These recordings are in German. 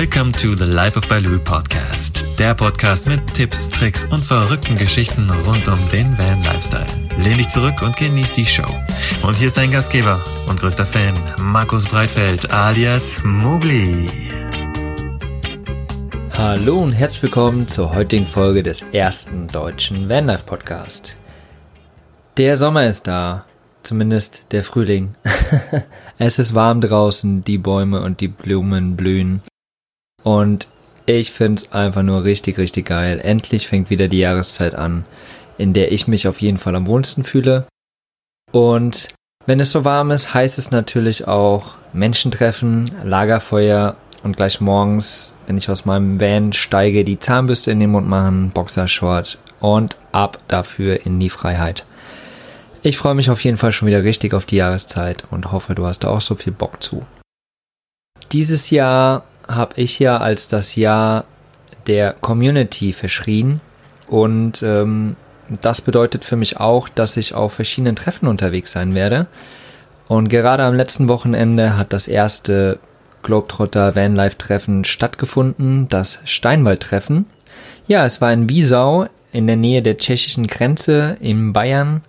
Welcome to the Life of Baloo Podcast. Der Podcast mit Tipps, Tricks und verrückten Geschichten rund um den Van Lifestyle. Lehn dich zurück und genieß die Show. Und hier ist dein Gastgeber und größter Fan, Markus Breitfeld alias Mugli. Hallo und herzlich willkommen zur heutigen Folge des ersten deutschen Vanlife Podcast. Der Sommer ist da Zumindest der Frühling. es ist warm draußen, die Bäume und die Blumen blühen. Und ich finde es einfach nur richtig, richtig geil. Endlich fängt wieder die Jahreszeit an, in der ich mich auf jeden Fall am wohlsten fühle. Und wenn es so warm ist, heißt es natürlich auch Menschen treffen, Lagerfeuer und gleich morgens, wenn ich aus meinem Van steige, die Zahnbürste in den Mund machen, Boxershort und ab dafür in die Freiheit. Ich freue mich auf jeden Fall schon wieder richtig auf die Jahreszeit und hoffe, du hast da auch so viel Bock zu. Dieses Jahr habe ich ja als das Jahr der Community verschrien und ähm, das bedeutet für mich auch, dass ich auf verschiedenen Treffen unterwegs sein werde. Und gerade am letzten Wochenende hat das erste Globetrotter Vanlife Treffen stattgefunden, das Steinwald-Treffen. Ja, es war in Wiesau in der Nähe der tschechischen Grenze in Bayern.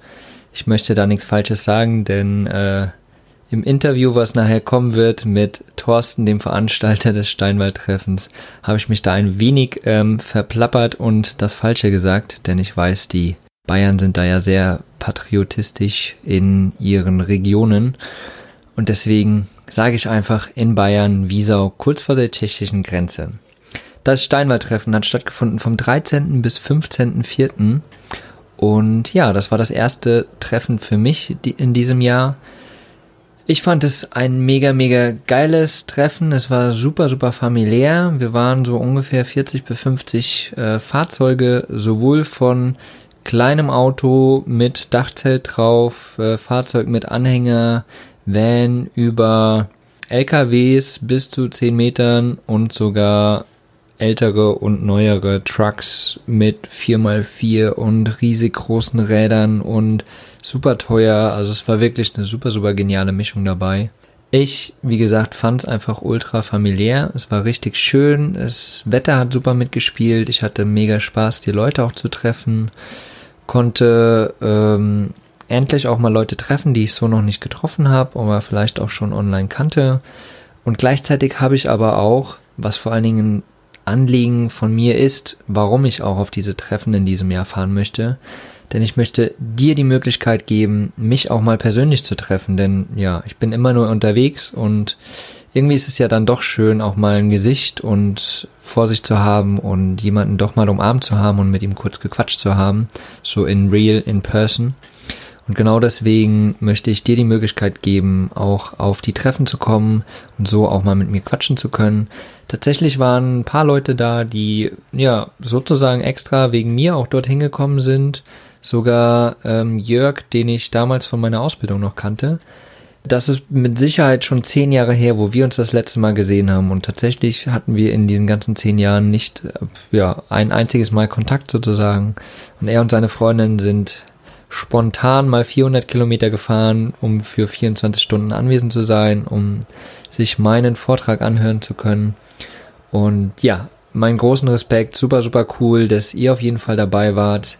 Ich möchte da nichts Falsches sagen, denn äh, im Interview, was nachher kommen wird mit Thorsten, dem Veranstalter des Steinwald-Treffens, habe ich mich da ein wenig ähm, verplappert und das Falsche gesagt, denn ich weiß, die Bayern sind da ja sehr patriotistisch in ihren Regionen und deswegen sage ich einfach in Bayern, Wiesau, kurz vor der tschechischen Grenze. Das Steinwald-Treffen hat stattgefunden vom 13. bis 15.04. Und ja, das war das erste Treffen für mich in diesem Jahr. Ich fand es ein mega, mega geiles Treffen. Es war super, super familiär. Wir waren so ungefähr 40 bis 50 äh, Fahrzeuge, sowohl von kleinem Auto mit Dachzelt drauf, äh, Fahrzeug mit Anhänger, Van über LKWs bis zu 10 Metern und sogar ältere und neuere Trucks mit 4x4 und riesig großen Rädern und super teuer. Also es war wirklich eine super, super geniale Mischung dabei. Ich, wie gesagt, fand es einfach ultra familiär. Es war richtig schön. Das Wetter hat super mitgespielt. Ich hatte mega Spaß, die Leute auch zu treffen. Konnte ähm, endlich auch mal Leute treffen, die ich so noch nicht getroffen habe, aber vielleicht auch schon online kannte. Und gleichzeitig habe ich aber auch, was vor allen Dingen Anliegen von mir ist, warum ich auch auf diese Treffen in diesem Jahr fahren möchte. Denn ich möchte dir die Möglichkeit geben, mich auch mal persönlich zu treffen. Denn ja, ich bin immer nur unterwegs und irgendwie ist es ja dann doch schön, auch mal ein Gesicht und vor sich zu haben und jemanden doch mal umarmt zu haben und mit ihm kurz gequatscht zu haben. So in real, in person. Und genau deswegen möchte ich dir die Möglichkeit geben, auch auf die Treffen zu kommen und so auch mal mit mir quatschen zu können. Tatsächlich waren ein paar Leute da, die ja sozusagen extra wegen mir auch dorthin gekommen sind. Sogar ähm, Jörg, den ich damals von meiner Ausbildung noch kannte. Das ist mit Sicherheit schon zehn Jahre her, wo wir uns das letzte Mal gesehen haben. Und tatsächlich hatten wir in diesen ganzen zehn Jahren nicht ja, ein einziges Mal Kontakt sozusagen. Und er und seine Freundin sind spontan mal 400 Kilometer gefahren, um für 24 Stunden anwesend zu sein, um sich meinen Vortrag anhören zu können. Und ja, meinen großen Respekt, super, super cool, dass ihr auf jeden Fall dabei wart.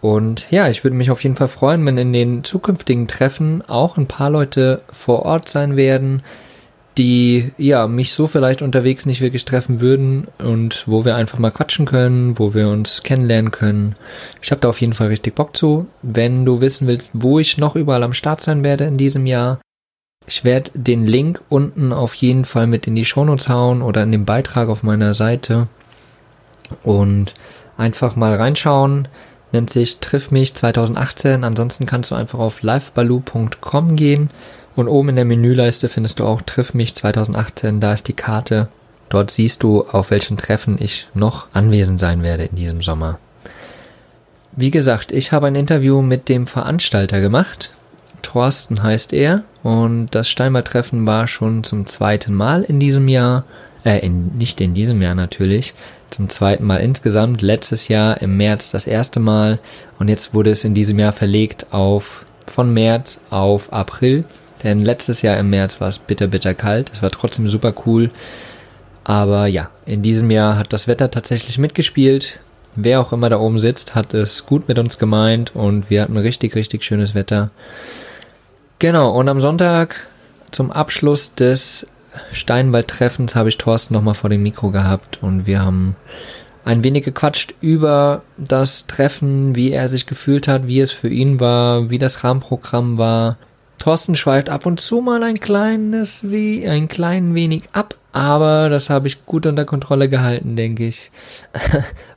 Und ja, ich würde mich auf jeden Fall freuen, wenn in den zukünftigen Treffen auch ein paar Leute vor Ort sein werden, die ja mich so vielleicht unterwegs nicht wirklich treffen würden und wo wir einfach mal quatschen können, wo wir uns kennenlernen können. Ich habe da auf jeden Fall richtig Bock zu. Wenn du wissen willst, wo ich noch überall am Start sein werde in diesem Jahr, ich werde den Link unten auf jeden Fall mit in die Shownotes hauen oder in den Beitrag auf meiner Seite und einfach mal reinschauen. Nennt sich Triff mich 2018. Ansonsten kannst du einfach auf livebaloo.com gehen und oben in der Menüleiste findest du auch Triff mich 2018. Da ist die Karte. Dort siehst du, auf welchen Treffen ich noch anwesend sein werde in diesem Sommer. Wie gesagt, ich habe ein Interview mit dem Veranstalter gemacht. Thorsten heißt er. Und das Steinbar-Treffen war schon zum zweiten Mal in diesem Jahr. Äh, in, nicht in diesem Jahr natürlich. Zum zweiten Mal insgesamt. Letztes Jahr im März das erste Mal. Und jetzt wurde es in diesem Jahr verlegt auf von März auf April. Denn letztes Jahr im März war es bitter, bitter kalt. Es war trotzdem super cool. Aber ja, in diesem Jahr hat das Wetter tatsächlich mitgespielt. Wer auch immer da oben sitzt, hat es gut mit uns gemeint und wir hatten richtig, richtig schönes Wetter. Genau, und am Sonntag zum Abschluss des Steinwald-Treffens habe ich Thorsten nochmal vor dem Mikro gehabt und wir haben ein wenig gequatscht über das Treffen, wie er sich gefühlt hat, wie es für ihn war, wie das Rahmenprogramm war. Thorsten schweift ab und zu mal ein kleines wie ein klein wenig ab, aber das habe ich gut unter Kontrolle gehalten, denke ich.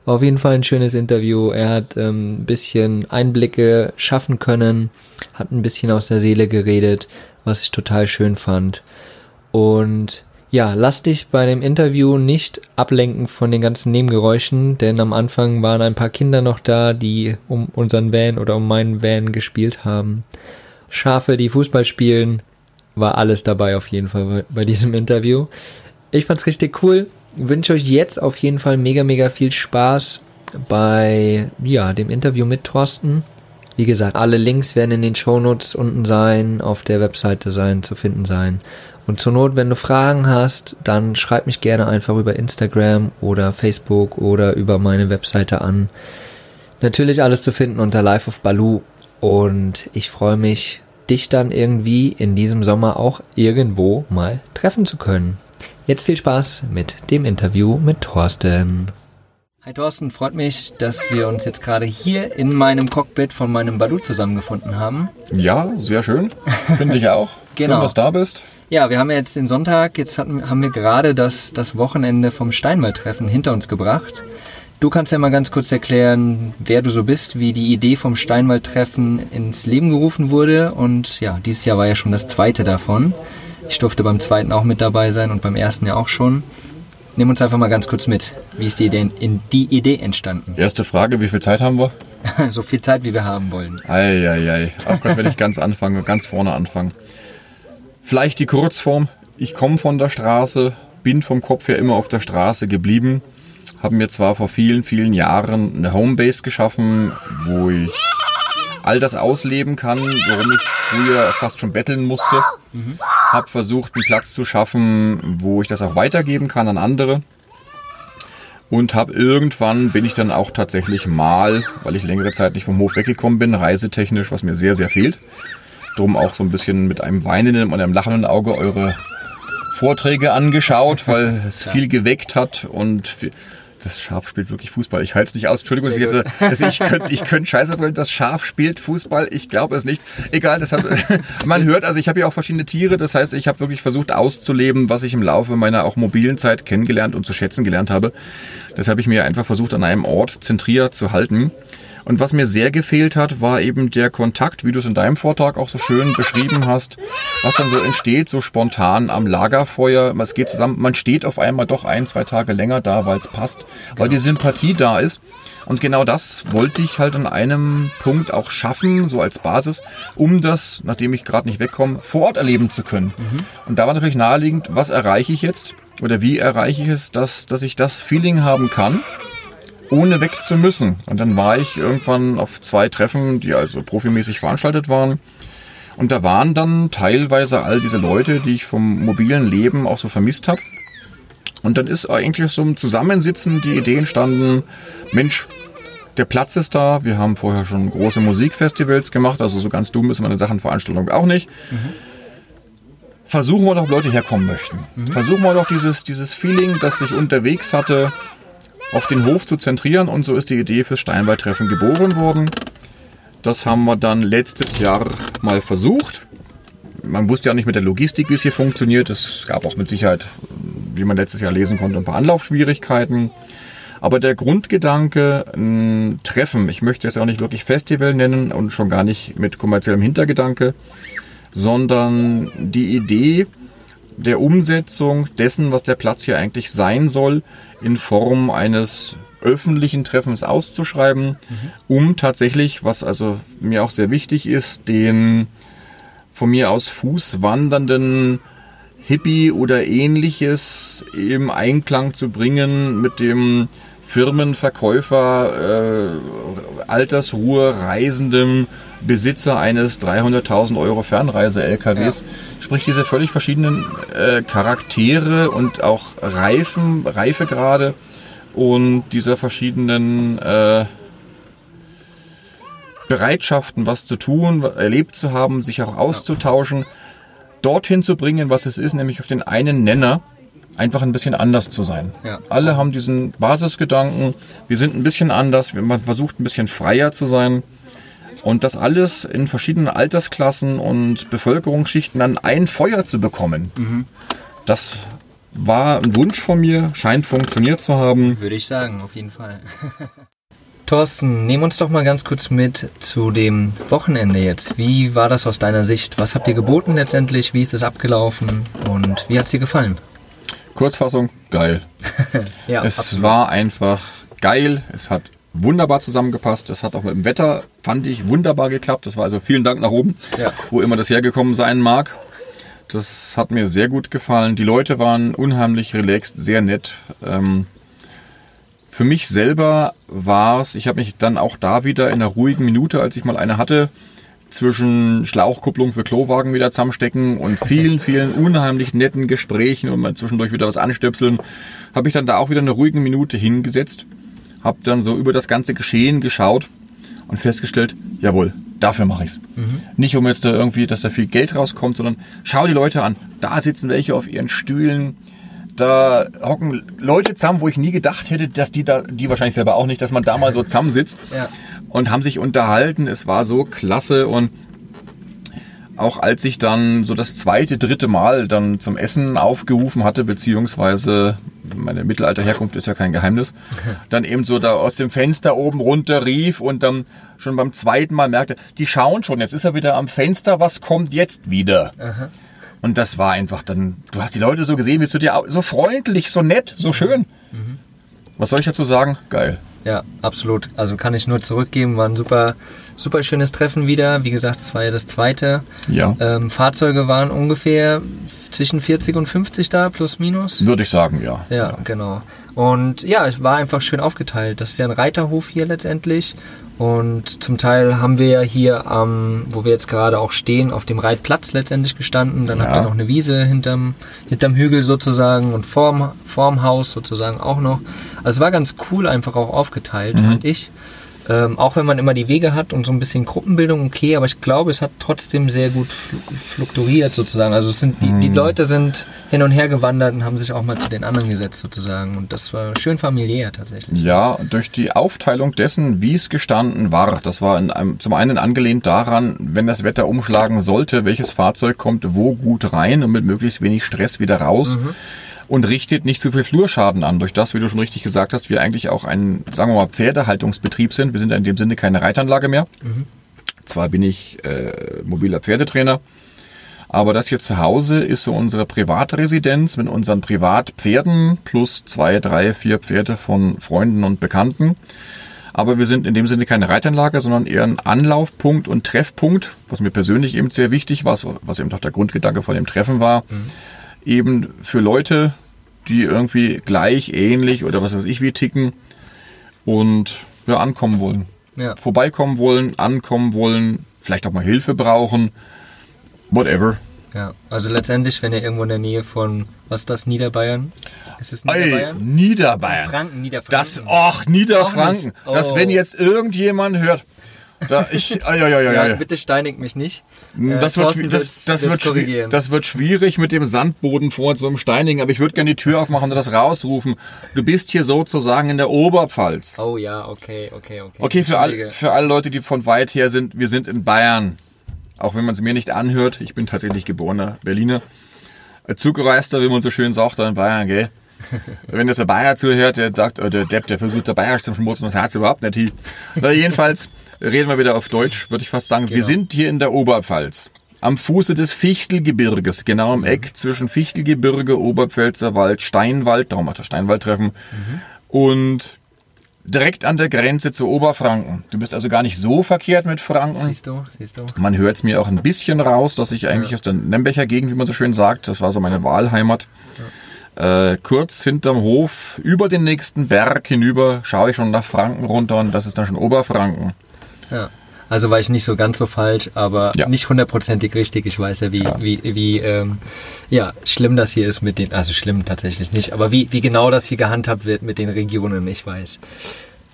War auf jeden Fall ein schönes Interview. Er hat ähm, ein bisschen Einblicke schaffen können, hat ein bisschen aus der Seele geredet, was ich total schön fand. Und ja, lass dich bei dem Interview nicht ablenken von den ganzen Nebengeräuschen, denn am Anfang waren ein paar Kinder noch da, die um unseren Van oder um meinen Van gespielt haben. Schafe, die Fußball spielen, war alles dabei auf jeden Fall bei diesem Interview. Ich fand's richtig cool. Wünsche euch jetzt auf jeden Fall mega, mega viel Spaß bei, ja, dem Interview mit Thorsten. Wie gesagt, alle Links werden in den Shownotes unten sein, auf der Webseite sein, zu finden sein. Und zur Not, wenn du Fragen hast, dann schreib mich gerne einfach über Instagram oder Facebook oder über meine Webseite an. Natürlich alles zu finden unter Life of Baloo. Und ich freue mich, dich dann irgendwie in diesem Sommer auch irgendwo mal treffen zu können. Jetzt viel Spaß mit dem Interview mit Thorsten. Hi Thorsten, freut mich, dass wir uns jetzt gerade hier in meinem Cockpit von meinem Baloo zusammengefunden haben. Ja, sehr schön. Finde ich auch. genau. Schön, dass du da bist. Ja, wir haben jetzt den Sonntag, jetzt hatten, haben wir gerade das, das Wochenende vom Steinwald-Treffen hinter uns gebracht. Du kannst ja mal ganz kurz erklären, wer du so bist, wie die Idee vom Steinwald-Treffen ins Leben gerufen wurde. Und ja, dieses Jahr war ja schon das zweite davon. Ich durfte beim zweiten auch mit dabei sein und beim ersten ja auch schon. Nimm uns einfach mal ganz kurz mit. Wie ist die Idee, in die Idee entstanden? Erste Frage, wie viel Zeit haben wir? so viel Zeit, wie wir haben wollen. Eieiei. Ach Gott, wenn ich ganz anfange, ganz vorne anfangen. Vielleicht die Kurzform. Ich komme von der Straße, bin vom Kopf her immer auf der Straße geblieben, habe mir zwar vor vielen, vielen Jahren eine Homebase geschaffen, wo ich all das ausleben kann, worum ich früher fast schon betteln musste. Mhm. Habe versucht, einen Platz zu schaffen, wo ich das auch weitergeben kann an andere. Und habe irgendwann bin ich dann auch tatsächlich mal, weil ich längere Zeit nicht vom Hof weggekommen bin, reisetechnisch, was mir sehr, sehr fehlt, drum auch so ein bisschen mit einem weinenden und einem lachenden Auge eure Vorträge angeschaut, weil es viel geweckt hat und das Schaf spielt wirklich Fußball. Ich halte es nicht aus. Entschuldigung, dass ich, jetzt, ich könnte ich könnt scheiße wollen, das Schaf spielt Fußball. Ich glaube es nicht. Egal, das hat, man hört, also ich habe ja auch verschiedene Tiere. Das heißt, ich habe wirklich versucht auszuleben, was ich im Laufe meiner auch mobilen Zeit kennengelernt und zu schätzen gelernt habe. Das habe ich mir einfach versucht, an einem Ort zentriert zu halten. Und was mir sehr gefehlt hat, war eben der Kontakt, wie du es in deinem Vortrag auch so schön beschrieben hast, was dann so entsteht, so spontan am Lagerfeuer. Es geht zusammen, man steht auf einmal doch ein, zwei Tage länger da, weil es passt, weil die Sympathie da ist. Und genau das wollte ich halt an einem Punkt auch schaffen, so als Basis, um das, nachdem ich gerade nicht wegkomme, vor Ort erleben zu können. Mhm. Und da war natürlich naheliegend, was erreiche ich jetzt oder wie erreiche ich es, dass, dass ich das Feeling haben kann, ohne weg zu müssen. Und dann war ich irgendwann auf zwei Treffen, die also profimäßig veranstaltet waren. Und da waren dann teilweise all diese Leute, die ich vom mobilen Leben auch so vermisst habe. Und dann ist eigentlich so ein Zusammensitzen die Idee entstanden, Mensch, der Platz ist da. Wir haben vorher schon große Musikfestivals gemacht, also so ganz dumm ist meine Sachenveranstaltung auch nicht. Mhm. Versuchen wir doch, ob Leute herkommen möchten. Mhm. Versuchen wir doch dieses, dieses Feeling, das ich unterwegs hatte, auf den Hof zu zentrieren und so ist die Idee fürs Steinwaldtreffen geboren worden. Das haben wir dann letztes Jahr mal versucht. Man wusste ja nicht mit der Logistik, wie es hier funktioniert. Es gab auch mit Sicherheit, wie man letztes Jahr lesen konnte, ein paar Anlaufschwierigkeiten. Aber der Grundgedanke, ein Treffen, ich möchte es auch nicht wirklich Festival nennen und schon gar nicht mit kommerziellem Hintergedanke, sondern die Idee, der Umsetzung dessen, was der Platz hier eigentlich sein soll, in Form eines öffentlichen Treffens auszuschreiben, mhm. um tatsächlich, was also mir auch sehr wichtig ist, den von mir aus fußwandernden Hippie oder ähnliches im Einklang zu bringen mit dem Firmenverkäufer, äh, Altersruhe, Reisendem, Besitzer eines 300.000 Euro Fernreise-LKWs. Ja. Sprich, diese völlig verschiedenen äh, Charaktere und auch Reifen, Reifegrade und dieser verschiedenen äh, Bereitschaften, was zu tun, erlebt zu haben, sich auch auszutauschen, dorthin zu bringen, was es ist, nämlich auf den einen Nenner, einfach ein bisschen anders zu sein. Ja. Alle haben diesen Basisgedanken, wir sind ein bisschen anders, man versucht ein bisschen freier zu sein. Und das alles in verschiedenen Altersklassen und Bevölkerungsschichten an ein Feuer zu bekommen, mhm. das war ein Wunsch von mir, scheint funktioniert zu haben. Würde ich sagen, auf jeden Fall. Thorsten, nehm uns doch mal ganz kurz mit zu dem Wochenende jetzt. Wie war das aus deiner Sicht? Was habt ihr geboten letztendlich? Wie ist es abgelaufen? Und wie hat es dir gefallen? Kurzfassung, geil. ja, es absolut. war einfach geil. Es hat wunderbar zusammengepasst. Es hat auch mit dem Wetter, fand ich, wunderbar geklappt. Das war also vielen Dank nach oben, ja. wo immer das hergekommen sein mag. Das hat mir sehr gut gefallen. Die Leute waren unheimlich relaxed, sehr nett. Ähm, für mich selber war es, ich habe mich dann auch da wieder in einer ruhigen Minute, als ich mal eine hatte, zwischen Schlauchkupplung für Klowagen wieder zusammenstecken und vielen, vielen unheimlich netten Gesprächen und mal zwischendurch wieder was anstöpseln, habe ich dann da auch wieder eine ruhige Minute hingesetzt, habe dann so über das ganze Geschehen geschaut und festgestellt, jawohl, dafür mache ich's. Mhm. Nicht um jetzt da irgendwie, dass da viel Geld rauskommt, sondern schau die Leute an. Da sitzen welche auf ihren Stühlen, da hocken Leute zusammen, wo ich nie gedacht hätte, dass die da, die wahrscheinlich selber auch nicht, dass man da mal so zusammensitzt ja. und haben sich unterhalten. Es war so klasse und auch als ich dann so das zweite, dritte Mal dann zum Essen aufgerufen hatte, beziehungsweise meine Mittelalterherkunft ist ja kein Geheimnis, dann eben so da aus dem Fenster oben runter rief und dann schon beim zweiten Mal merkte, die schauen schon, jetzt ist er wieder am Fenster, was kommt jetzt wieder? Aha. Und das war einfach dann, du hast die Leute so gesehen, wie zu dir, so freundlich, so nett, so schön. Was soll ich dazu sagen? Geil. Ja, absolut. Also kann ich nur zurückgeben. War ein super, super schönes Treffen wieder. Wie gesagt, es war ja das zweite. Ja. Ähm, Fahrzeuge waren ungefähr zwischen 40 und 50 da, plus minus. Würde ich sagen, ja. Ja, ja. genau. Und ja, es war einfach schön aufgeteilt. Das ist ja ein Reiterhof hier letztendlich. Und zum Teil haben wir ja hier, ähm, wo wir jetzt gerade auch stehen, auf dem Reitplatz letztendlich gestanden. Dann ja. habt ihr noch eine Wiese hinterm, hinterm Hügel sozusagen und vorm, vorm Haus sozusagen auch noch. Also es war ganz cool einfach auch aufgeteilt, mhm. fand ich. Ähm, auch wenn man immer die Wege hat und so ein bisschen Gruppenbildung, okay, aber ich glaube, es hat trotzdem sehr gut fluktuiert sozusagen. Also es sind, die, die hm. Leute sind hin und her gewandert und haben sich auch mal zu den anderen gesetzt sozusagen. Und das war schön familiär tatsächlich. Ja, durch die Aufteilung dessen, wie es gestanden war, das war einem, zum einen angelehnt daran, wenn das Wetter umschlagen sollte, welches Fahrzeug kommt wo gut rein und mit möglichst wenig Stress wieder raus. Mhm und richtet nicht zu viel Flurschaden an. Durch das, wie du schon richtig gesagt hast, wir eigentlich auch ein, sagen wir mal, Pferdehaltungsbetrieb sind. Wir sind in dem Sinne keine Reitanlage mehr. Mhm. Zwar bin ich äh, mobiler Pferdetrainer, aber das hier zu Hause ist so unsere Privatresidenz mit unseren Privatpferden plus zwei, drei, vier Pferde von Freunden und Bekannten. Aber wir sind in dem Sinne keine Reitanlage, sondern eher ein Anlaufpunkt und Treffpunkt, was mir persönlich eben sehr wichtig war, was eben doch der Grundgedanke von dem Treffen war. Mhm. Eben für Leute, die irgendwie gleich, ähnlich oder was weiß ich wie ticken und ja, ankommen wollen. Ja. Vorbeikommen wollen, ankommen wollen, vielleicht auch mal Hilfe brauchen, whatever. Ja, also letztendlich, wenn ihr irgendwo in der Nähe von, was ist das, Niederbayern? Ist es Niederbayern? Ey, Niederbayern. Franken, Niederfranken. Das, ach, Niederfranken. Oh. Dass wenn jetzt irgendjemand hört, da, ich, ah, ja, ja, ja, ja, Bitte steinigt mich nicht. Hm, das, äh, wird, das, das, wird das wird schwierig mit dem Sandboden vor uns beim Steinigen, aber ich würde gerne die Tür aufmachen und das rausrufen. Du bist hier sozusagen in der Oberpfalz. Oh ja, okay, okay, okay. Okay, für, all, für alle Leute, die von weit her sind, wir sind in Bayern. Auch wenn man es mir nicht anhört, ich bin tatsächlich geborener Berliner. Zugereister, wie man so schön sagt, da in Bayern, gell? Wenn jetzt der Bayer zuhört, der sagt, oder der Depp, der versucht der Bayerisch zu schmutzen, das Herz überhaupt nicht hier. Na, jedenfalls reden wir wieder auf Deutsch, würde ich fast sagen. Genau. Wir sind hier in der Oberpfalz. Am Fuße des Fichtelgebirges, genau am Eck zwischen Fichtelgebirge, Oberpfälzer Wald, Steinwald, darum hat der Steinwaldtreffen, mhm. und direkt an der Grenze zu Oberfranken. Du bist also gar nicht so verkehrt mit Franken. Siehst du, siehst du. Man hört es mir auch ein bisschen raus, dass ich eigentlich ja. aus der Nembecher Gegend, wie man so schön sagt, das war so meine Wahlheimat. Ja äh, kurz hinterm Hof, über den nächsten Berg hinüber, schaue ich schon nach Franken runter und das ist dann schon Oberfranken. Ja. Also war ich nicht so ganz so falsch, aber Ja. nicht hundertprozentig richtig. Ich weiß ja, wie, wie, wie ähm, ja, schlimm das hier ist mit den, also schlimm tatsächlich nicht, aber wie, wie genau das hier gehandhabt wird mit den Regionen, ich weiß.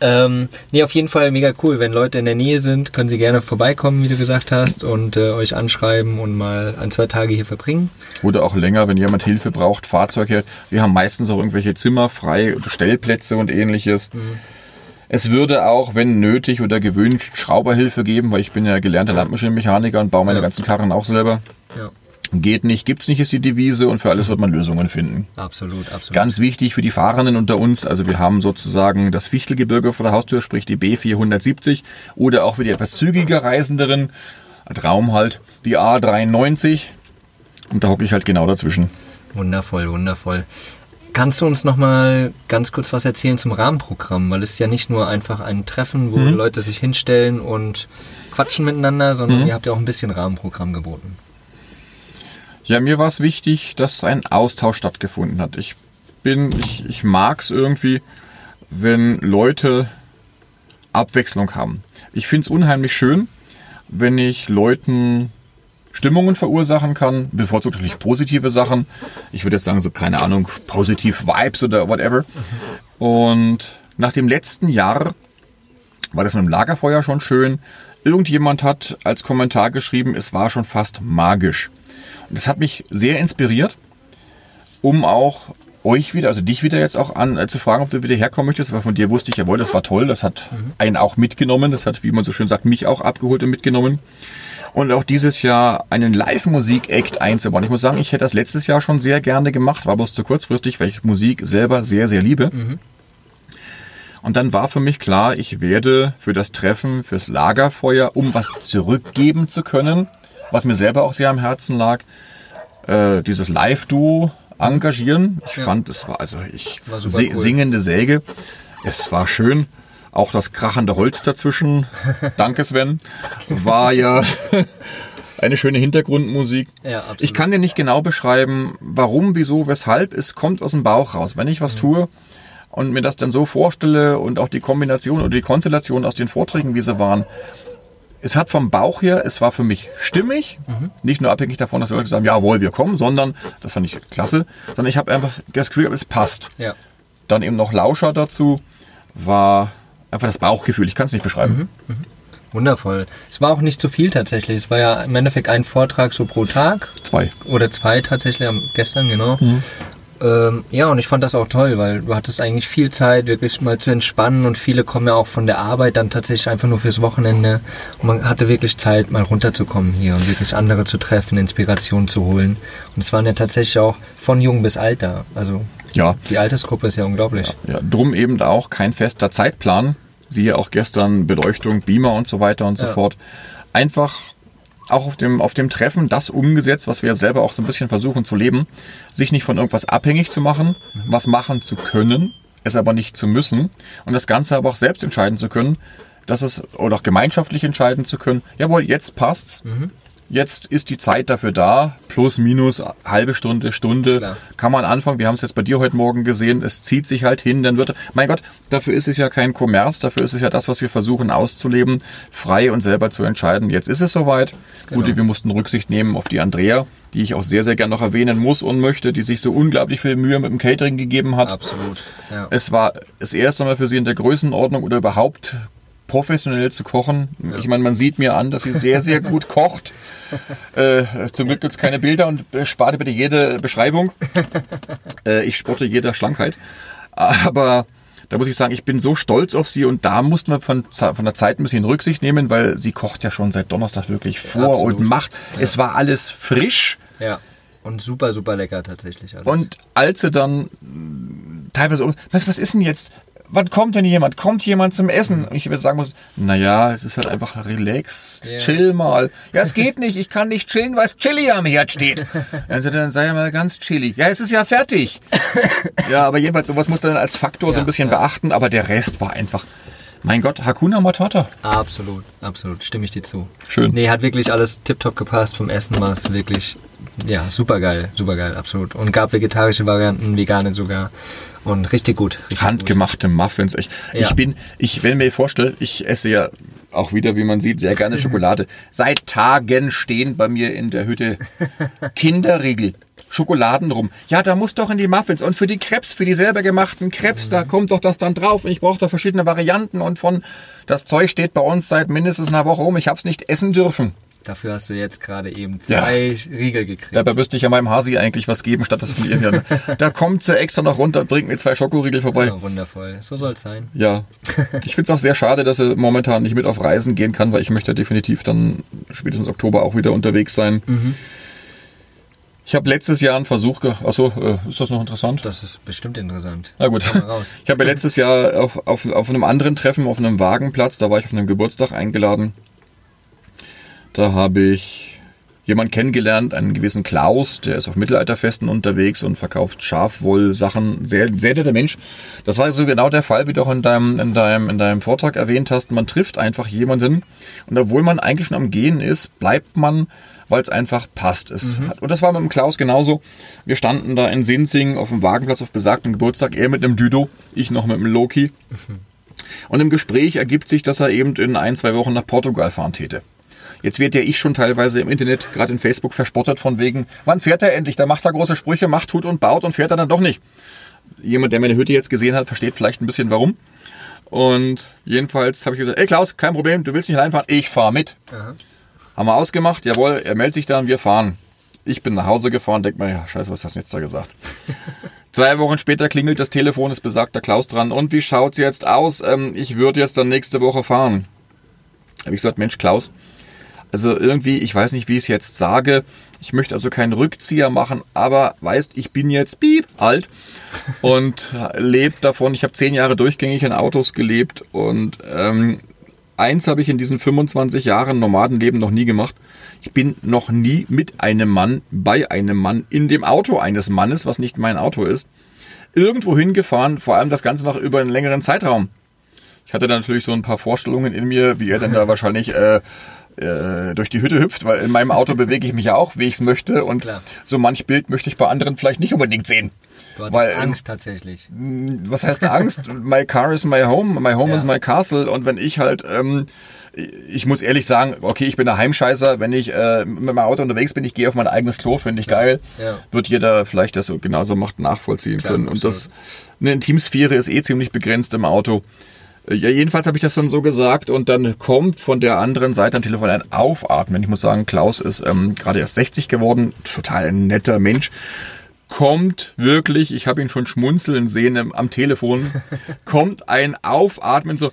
Ähm, nee, auf jeden Fall mega cool. Wenn Leute in der Nähe sind, können sie gerne vorbeikommen, wie du gesagt hast, und äh, euch anschreiben und mal ein, zwei Tage hier verbringen. Oder auch länger, wenn jemand Hilfe braucht, Fahrzeuge. Wir haben meistens auch irgendwelche Zimmer frei, oder Stellplätze und ähnliches. Es würde auch, wenn nötig oder gewünscht, Schrauberhilfe geben, weil ich bin ja gelernter Landmaschinenmechaniker und baue meine Ja. ganzen Karren auch selber. Geht nicht, gibt's nicht, ist die Devise und für alles wird man Lösungen finden. absolut, absolut. Ganz wichtig für die Fahrenden unter uns, also wir haben sozusagen das Fichtelgebirge vor der Haustür, sprich die B470 oder auch für die etwas zügiger Reisenderen, Traum halt, die A93 und da hocke ich halt genau dazwischen. Wundervoll, wundervoll. Kannst du uns noch mal ganz kurz was erzählen zum Rahmenprogramm? Weil es ist ja nicht nur einfach ein Treffen, wo Leute sich hinstellen und quatschen miteinander, sondern ihr habt ja auch ein bisschen Rahmenprogramm geboten. Ja, mir war es wichtig, dass ein Austausch stattgefunden hat. Ich bin, ich, ich mag es irgendwie, wenn Leute Abwechslung haben. Ich finde es unheimlich schön, wenn ich Leuten Stimmungen verursachen kann, bevorzugt natürlich positive Sachen. Ich würde jetzt sagen, so keine Ahnung, positiv Vibes oder whatever. Und nach dem letzten Jahr war das mit dem Lagerfeuer schon schön. Irgendjemand hat als Kommentar geschrieben, es war schon fast magisch. Das hat mich sehr inspiriert, um auch euch wieder, also dich wieder jetzt auch an, äh, zu fragen, ob du wieder herkommen möchtest, weil von dir wusste ich, jawohl, das war toll, das hat einen auch mitgenommen, das hat, wie man so schön sagt, mich auch abgeholt und mitgenommen. Und auch dieses Jahr einen Live-Musik-Act einzubauen. Ich muss sagen, ich hätte das letztes Jahr schon sehr gerne gemacht, war bloß zu kurzfristig, weil ich Musik selber sehr, sehr liebe. Und dann war für mich klar, ich werde für das Treffen, fürs Lagerfeuer, um was zurückgeben zu können, was mir selber auch sehr am Herzen lag, äh, dieses Live-Duo engagieren. Ich Ja. fand, es war also ich War se cool. singende Säge. Es war schön. Auch das krachende Holz dazwischen, danke Sven, war ja eine schöne Hintergrundmusik. Ja. Ich kann dir nicht genau beschreiben, warum, wieso, weshalb. Es kommt aus dem Bauch raus. Wenn ich was tue und mir das dann so vorstelle und auch die Kombination oder die Konstellation aus den Vorträgen, wie sie waren, es hat vom Bauch her, es war für mich stimmig, nicht nur abhängig davon, dass Leute sagen, jawohl, wir kommen, sondern, das fand ich klasse, sondern ich habe einfach das Gefühl, es passt. Ja, Dann eben noch Lauscher dazu, war einfach das Bauchgefühl, ich kann es nicht beschreiben. wundervoll. Es war auch nicht zu viel tatsächlich. Es war ja im Endeffekt ein Vortrag so pro Tag Zwei. oder zwei tatsächlich am, gestern, genau. Ähm, ja, und ich fand das auch toll, weil du hattest eigentlich viel Zeit, wirklich mal zu entspannen und viele kommen ja auch von der Arbeit dann tatsächlich einfach nur fürs Wochenende und man hatte wirklich Zeit, mal runterzukommen hier und wirklich andere zu treffen, Inspiration zu holen. Und es waren ja tatsächlich auch von jung bis alt da. Also Ja, die Altersgruppe ist ja unglaublich. Ja, drum eben auch kein fester Zeitplan. Siehe auch gestern Beleuchtung, Beamer und so weiter und so Ja. fort. Einfach auch auf dem, auf dem Treffen das umgesetzt, was wir ja selber auch so ein bisschen versuchen zu leben, sich nicht von irgendwas abhängig zu machen, was machen zu können, es aber nicht zu müssen und das Ganze aber auch selbst entscheiden zu können, dass es, oder auch gemeinschaftlich entscheiden zu können, jawohl, jetzt passt's, jetzt ist die Zeit dafür da, plus, minus, halbe Stunde, Stunde, Klar. kann man anfangen. Wir haben es jetzt bei dir heute Morgen gesehen, es zieht sich halt hin, dann wird, mein Gott, dafür ist es ja kein Kommerz, dafür ist es ja das, was wir versuchen auszuleben, frei und selber zu entscheiden. Jetzt ist es soweit. Gut, Genau. wir mussten Rücksicht nehmen auf die Andrea, die ich auch sehr, sehr gern noch erwähnen muss und möchte, die sich so unglaublich viel Mühe mit dem Catering gegeben hat. Absolut. Ja. Es war das erste Mal für sie in der Größenordnung oder überhaupt professionell zu kochen. Ich meine, man sieht mir an, dass sie sehr, sehr gut kocht. Äh, zum Glück gibt es keine Bilder und äh, sparte bitte jede Beschreibung. Äh, ich spotte jeder Schlankheit. Aber da muss ich sagen, ich bin so stolz auf sie und da mussten wir von, von der Zeit ein bisschen Rücksicht nehmen, weil sie kocht ja schon seit Donnerstag wirklich vor Absolut. und macht. Es war alles frisch. ja. Und super, super lecker tatsächlich alles. Und als sie dann teilweise, um- was, was ist denn jetzt? Wann kommt denn jemand? Kommt jemand zum Essen? Und ich würde sagen muss, naja, es ist halt einfach relax, Ja. chill mal. Ja, es geht nicht, ich kann nicht chillen, weil es Chili am Herd steht. Also dann sei ja mal ganz chilly. Ja, es ist ja fertig. ja, aber jedenfalls, sowas muss man dann als Faktor so ein Ja, bisschen ja. beachten, aber der Rest war einfach, mein Gott, Hakuna Matata. Absolut, absolut, stimme ich dir zu. Schön. Nee, hat wirklich alles tiptop gepasst. Vom Essen war es wirklich, ja, super geil, super geil, absolut. Und gab vegetarische Varianten, vegane sogar. Und richtig gut. Richtig Handgemachte Muffins. Ich, Ja. ich bin, ich, wenn mir vorstelle, ich esse ja auch wieder, wie man sieht, sehr gerne Schokolade. Seit Tagen stehen bei mir in der Hütte Kinderriegel. Schokoladen rum. Ja, da muss doch in die Muffins und für die Krebs, für die selber gemachten Krebs, da kommt doch das dann drauf. Und ich brauche da verschiedene Varianten und von das Zeug steht bei uns seit mindestens einer Woche rum. Ich habe es nicht essen dürfen. Dafür hast du jetzt gerade eben zwei Riegel gekriegt. Dabei müsste ich ja meinem Hasi eigentlich was geben, statt das von ihr. da kommt sie extra noch runter und bringt mir zwei Schokoriegel vorbei. Ja, wundervoll. So soll es sein. Ja. Ich finde es auch sehr schade, dass sie momentan nicht mit auf Reisen gehen kann, weil ich möchte definitiv dann spätestens Oktober auch wieder unterwegs sein. Ich habe letztes Jahr einen Versuch ge Achso, äh, ist das noch interessant? Das ist bestimmt interessant. Na gut. Ich habe ja letztes Jahr auf, auf, auf einem anderen Treffen, auf einem Wagenplatz, da war ich auf einem Geburtstag eingeladen. Da habe ich jemanden kennengelernt, einen gewissen Klaus, der ist auf Mittelalterfesten unterwegs und verkauft Schafwollsachen. Sehr, sehr netter Mensch. Das war so genau der Fall, wie du auch in deinem, in deinem, in deinem Vortrag erwähnt hast. Man trifft einfach jemanden und obwohl man eigentlich schon am Gehen ist, bleibt man weil es einfach passt. Es hat, und das war mit dem Klaus genauso. Wir standen da in Sinzing auf dem Wagenplatz auf besagtem Geburtstag, er mit einem Düdo, ich noch mit einem Loki. Und im Gespräch ergibt sich, dass er eben in ein, zwei Wochen nach Portugal fahren täte. Jetzt wird ja ich schon teilweise im Internet, gerade in Facebook, verspottet von wegen, wann fährt er endlich? Da macht er große Sprüche, macht, tut und baut und fährt er dann doch nicht. Jemand, der meine Hütte jetzt gesehen hat, versteht vielleicht ein bisschen warum. Und jedenfalls habe ich gesagt, ey Klaus, kein Problem, du willst nicht allein fahren, ich fahre mit. Aha. Haben wir ausgemacht, jawohl, er meldet sich dann, wir fahren. Ich bin nach Hause gefahren, denk mir, ja, scheiße, was hast du jetzt da gesagt? Zwei Wochen später klingelt das Telefon, ist besagter Klaus dran. Und wie schaut's jetzt aus? Ähm, ich würde jetzt dann nächste Woche fahren. Habe ich gesagt, Mensch, Klaus, also irgendwie, ich weiß nicht, wie ich es jetzt sage. Ich möchte also keinen Rückzieher machen, aber weißt, ich bin jetzt piep alt und lebe davon. Ich habe zehn Jahre durchgängig in Autos gelebt und ähm, eins habe ich in diesen 25 Jahren Nomadenleben noch nie gemacht. Ich bin noch nie mit einem Mann, bei einem Mann, in dem Auto eines Mannes, was nicht mein Auto ist, irgendwo hingefahren, vor allem das Ganze noch über einen längeren Zeitraum. Ich hatte da natürlich so ein paar Vorstellungen in mir, wie er denn da wahrscheinlich äh, äh, durch die Hütte hüpft, weil in meinem Auto bewege ich mich ja auch, wie ich es möchte. Und Klar. so manch Bild möchte ich bei anderen vielleicht nicht unbedingt sehen. Du hattest Weil, Angst tatsächlich. Was heißt Angst? my car is my home, my home Ja. is my castle. Und wenn ich halt, ähm, ich muss ehrlich sagen, okay, ich bin ein Heimscheißer, wenn ich äh, mit meinem Auto unterwegs bin, ich gehe auf mein eigenes Klo, finde ich geil. Ja. Wird jeder vielleicht, der so genauso macht, nachvollziehen Klar, können. Und das, eine Intimsphäre ist eh ziemlich begrenzt im Auto. Äh, Ja, jedenfalls habe ich das dann so gesagt und dann kommt von der anderen Seite am Telefon ein Aufatmen. Ich muss sagen, Klaus ist ähm, gerade erst 60 geworden, total netter Mensch. Kommt wirklich, ich habe ihn schon schmunzeln sehen am Telefon, kommt ein Aufatmen so,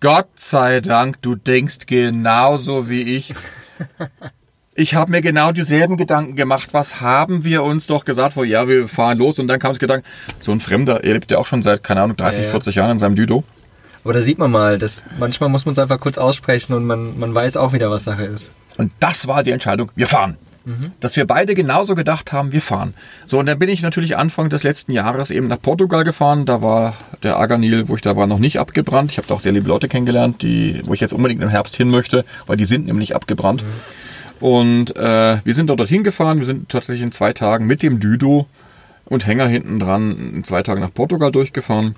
Gott sei Dank, du denkst genauso wie ich. Ich habe mir genau dieselben Gedanken gemacht. Was haben wir uns doch gesagt? Vor, ja, wir fahren los. Und dann kam das Gedanke, so ein Fremder, er lebt ja auch schon seit, keine Ahnung, 30, Ja, ja. 40 Jahren in seinem Düdo. Aber da sieht man mal, dass manchmal muss man es einfach kurz aussprechen und man, man weiß auch wieder, was Sache ist. Und das war die Entscheidung, wir fahren. Dass wir beide genauso gedacht haben, wir fahren. So, und dann bin ich natürlich Anfang des letzten Jahres eben nach Portugal gefahren. Da war der Aganil, wo ich da war, noch nicht abgebrannt. Ich habe da auch sehr liebe Leute kennengelernt, die, wo ich jetzt unbedingt im Herbst hin möchte, weil die sind nämlich abgebrannt. Und äh, wir sind dort dorthin gefahren. Wir sind tatsächlich in zwei Tagen mit dem Düdo und Hänger hinten dran in zwei Tagen nach Portugal durchgefahren.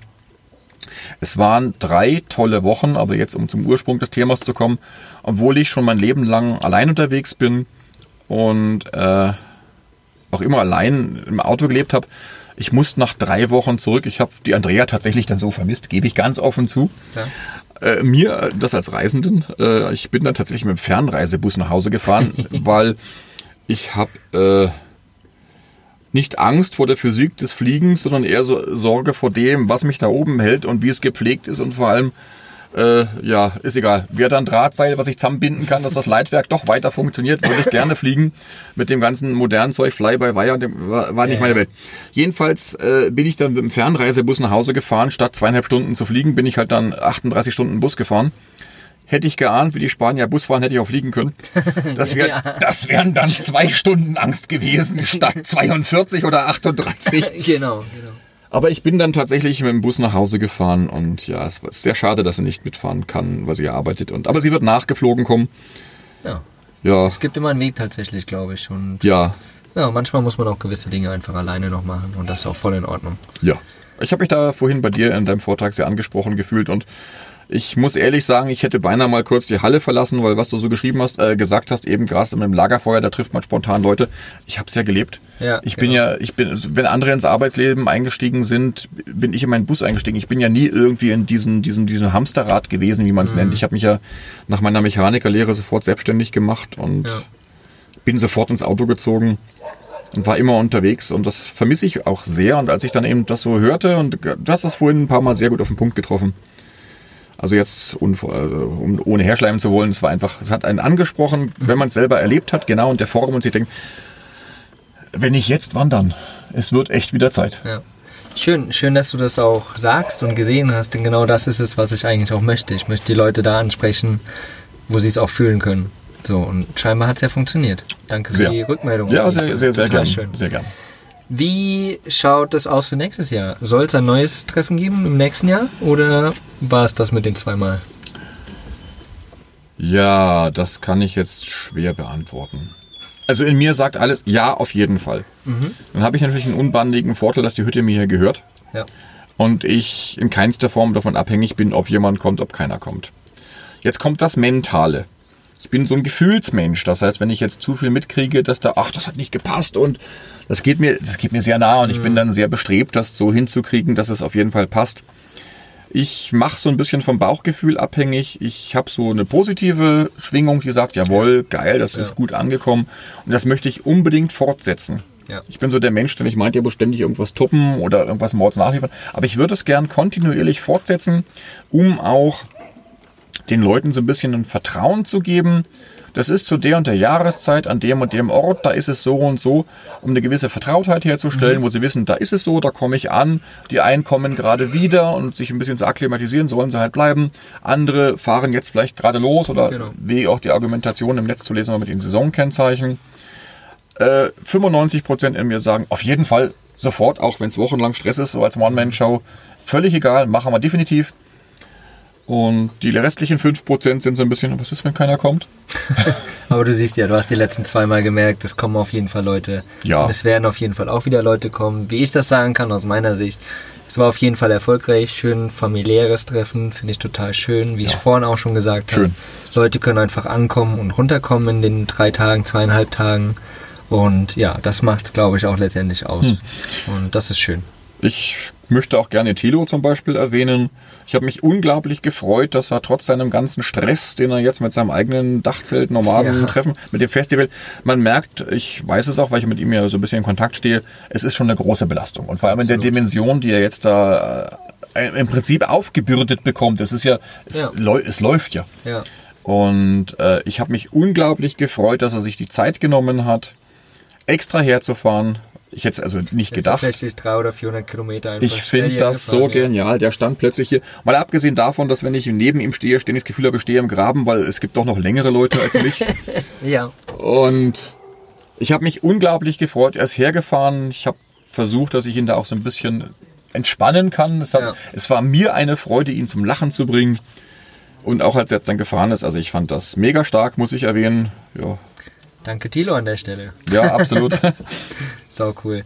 Es waren drei tolle Wochen, aber jetzt um zum Ursprung des Themas zu kommen, obwohl ich schon mein Leben lang allein unterwegs bin und äh, auch immer allein im Auto gelebt habe, ich musste nach drei Wochen zurück. Ich habe die Andrea tatsächlich dann so vermisst, gebe ich ganz offen zu. Ja. Äh, mir, das als Reisenden, äh, ich bin dann tatsächlich mit dem Fernreisebus nach Hause gefahren, weil ich habe äh, nicht Angst vor der Physik des Fliegens, sondern eher so Sorge vor dem, was mich da oben hält und wie es gepflegt ist und vor allem, äh, ja, ist egal. Wer dann Drahtseil, was ich zusammenbinden kann, dass das Leitwerk doch weiter funktioniert, würde ich gerne fliegen. Mit dem ganzen modernen Zeug, Fly-by-Wire, war, war nicht meine Welt. Jedenfalls äh, bin ich dann mit dem Fernreisebus nach Hause gefahren. Statt zweieinhalb Stunden zu fliegen, bin ich halt dann 38 Stunden Bus gefahren. Hätte ich geahnt, wie die Spanier Bus fahren, hätte ich auch fliegen können. Das, wär, Ja. das wären dann zwei Stunden Angst gewesen, statt 42 oder 38. genau, genau. Aber ich bin dann tatsächlich mit dem Bus nach Hause gefahren und ja, es war sehr schade, dass sie nicht mitfahren kann, weil sie arbeitet. Und, aber sie wird nachgeflogen kommen. Ja. Ja, Es gibt immer einen Weg tatsächlich, glaube ich. Und ja, ja, manchmal muss man auch gewisse Dinge einfach alleine noch machen und das ist auch voll in Ordnung. ja. Ich habe mich da vorhin bei dir in deinem Vortrag sehr angesprochen gefühlt und Ich muss ehrlich sagen, ich hätte beinahe mal kurz die Halle verlassen, weil was du so geschrieben hast, äh, gesagt hast, eben gerade mit dem Lagerfeuer, da trifft man spontan Leute. Ich habe es ja gelebt. Ja, ich bin genau. ja, ich bin, wenn andere ins Arbeitsleben eingestiegen sind, bin ich in meinen Bus eingestiegen. Ich bin ja nie irgendwie in diesen, diesem, diesem Hamsterrad gewesen, wie man es nennt. Ich habe mich ja nach meiner Mechanikerlehre sofort selbstständig gemacht und Ja. bin sofort ins Auto gezogen und war immer unterwegs und das vermisse ich auch sehr. Und als ich dann eben das so hörte, und du hast das vorhin ein paar Mal sehr gut auf den Punkt getroffen. Also jetzt, also, um, ohne herschleimen zu wollen, es war einfach, es hat einen angesprochen, wenn man es selber erlebt hat, genau in der Form und sich denkt, wenn nicht jetzt, wann dann? Es wird echt wieder Zeit. Ja. Schön, schön, dass du das auch sagst und gesehen hast, denn genau das ist es, was ich eigentlich auch möchte. Ich möchte die Leute da ansprechen, wo sie es auch fühlen können. So, und scheinbar hat es ja funktioniert. Danke für Sehr. die Rückmeldung. Ja, sehr, sehr, sehr Total gern. schön. Sehr gern. Wie schaut das aus für nächstes Jahr? Soll es ein neues Treffen geben im nächsten Jahr oder war es das mit den zweimal? Ja, das kann ich jetzt schwer beantworten. Also in mir sagt alles, ja, auf jeden Fall. Dann habe ich natürlich einen unbandigen Vorteil, dass die Hütte mir hier gehört Ja. und ich in keinster Form davon abhängig bin, ob jemand kommt, ob keiner kommt. Jetzt kommt das Mentale. Ich bin so ein Gefühlsmensch. Das heißt, wenn ich jetzt zu viel mitkriege, dass da, ach, das hat nicht gepasst und das geht mir, das geht mir sehr nah und ich bin dann sehr bestrebt, das so hinzukriegen, dass es auf jeden Fall passt. Ich mache so ein bisschen vom Bauchgefühl abhängig. Ich habe so eine positive Schwingung, die sagt, jawohl, geil, das ist gut angekommen. Und das möchte ich unbedingt fortsetzen. Ja. Ich bin so der Mensch, der nicht meint, der muss ständig irgendwas toppen oder irgendwas Mords nachliefern. Aber ich würde es gern kontinuierlich fortsetzen, um auch den Leuten so ein bisschen ein Vertrauen zu geben. Das ist zu der und der Jahreszeit, an dem und dem Ort, da ist es so und so, um eine gewisse Vertrautheit herzustellen, wo sie wissen, da ist es so, da komme ich an. Die einen kommen gerade wieder und sich ein bisschen zu akklimatisieren, sollen sie halt bleiben. Andere fahren jetzt vielleicht gerade los oder Genau. wie auch die Argumentation im Netz zu lesen mit den Saisonkennzeichen. Äh, 95% in mir sagen, auf jeden Fall sofort, auch wenn es wochenlang Stress ist, so als One-Man-Show. Völlig egal, machen wir definitiv. Und die restlichen 5% sind so ein bisschen, was ist, wenn keiner kommt? Aber du siehst ja, du hast die letzten zweimal gemerkt, es kommen auf jeden Fall Leute. Ja. Und es werden auf jeden Fall auch wieder Leute kommen. Wie ich das sagen kann aus meiner Sicht, es war auf jeden Fall erfolgreich, schön familiäres Treffen, finde ich total schön, wie ich vorhin auch schon gesagt habe. Leute können einfach ankommen und runterkommen in den drei Tagen, zweieinhalb Tagen. Und ja, das macht es, glaube ich, auch letztendlich aus. Hm. Und das ist schön. Ich möchte auch gerne Tilo zum Beispiel erwähnen. Ich habe mich unglaublich gefreut, dass er trotz seinem ganzen Stress, den er jetzt mit seinem eigenen Dachzelt, Nomaden Ja. treffen, mit dem Festival, man merkt, ich weiß es auch, weil ich mit ihm ja so ein bisschen in Kontakt stehe, es ist schon eine große Belastung. Und vor allem in der Absolut. Dimension, die er jetzt da äh, im Prinzip aufgebürdet bekommt. Es ist ja, es, Ja. läu- es läuft ja. Ja. Und äh, ich habe mich unglaublich gefreut, dass er sich die Zeit genommen hat, extra herzufahren. Ich hätte es also nicht gedacht. tatsächlich 300 oder 400 Kilometer einfach Ich finde das so genial. Der stand plötzlich hier. Mal abgesehen davon, dass wenn ich neben ihm stehe, ständig das Gefühl habe, ich stehe im Graben, weil es gibt doch noch längere Leute als mich. Ja, Und ich habe mich unglaublich gefreut. Er ist hergefahren. Ich habe versucht, dass ich ihn da auch so ein bisschen entspannen kann. Es, hat, Ja. es war mir eine Freude, ihn zum Lachen zu bringen. Und auch als er jetzt dann gefahren ist, also ich fand das mega stark, muss ich erwähnen. Ja, danke Thilo an der Stelle. ja absolut. Sau cool.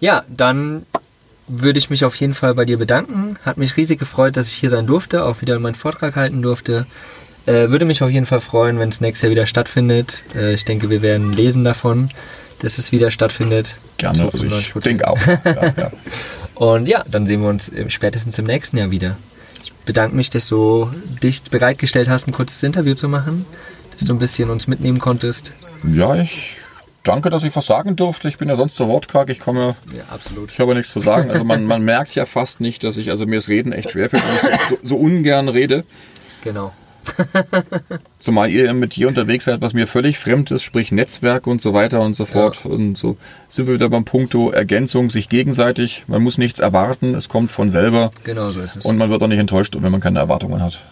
Ja, dann würde ich mich auf jeden Fall bei dir bedanken. Hat mich riesig gefreut, dass ich hier sein durfte, auch wieder meinen Vortrag halten durfte. Äh, würde mich auf jeden Fall freuen, wenn es nächstes Jahr wieder stattfindet. Äh, ich denke, wir werden lesen davon, dass es wieder stattfindet. Gerne. Also ich 95%. denke auch. Ja, ja. Und ja, dann sehen wir uns spätestens im nächsten Jahr wieder. Ich bedanke mich, dass du dich bereitgestellt hast, ein kurzes Interview zu machen, dass du ein bisschen uns mitnehmen konntest. Ja, ich danke, dass ich was sagen durfte. Ich bin ja sonst so wortkarg. Ich komme Ja, absolut. Ich habe nichts zu sagen. Also man, man merkt ja fast nicht, dass ich, also mir das Reden echt schwerfällt und ich so, so, ungern rede. Genau. Zumal ihr mit dir unterwegs seid, was mir völlig fremd ist, sprich Netzwerk und so weiter und so fort. Und so sind wir wieder beim Punkto Ergänzung, sich gegenseitig. Man muss nichts erwarten, es kommt von selber. Genau so ist es. Und man wird auch nicht enttäuscht, wenn man keine Erwartungen hat.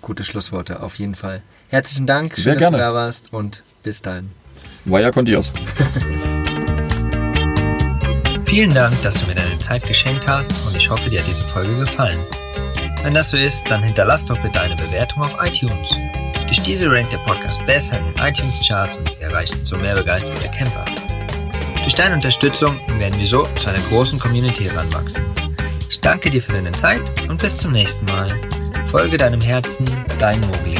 Gute Schlussworte, auf jeden Fall. Herzlichen Dank, schön, Sehr dass gerne. du da warst und bis dann. Vaya con Dios. Vielen Dank, dass du mir deine Zeit geschenkt hast und ich hoffe, dir hat diese Folge gefallen. Wenn das so ist, dann hinterlass doch bitte eine Bewertung auf iTunes. Durch diese rankt der Podcast besser in den iTunes-Charts und wir erreichen so mehr begeisterte Camper. Durch deine Unterstützung werden wir so zu einer großen Community heranwachsen. Ich danke dir für deine Zeit und bis zum nächsten Mal. Folge deinem Herzen, dein Mogli.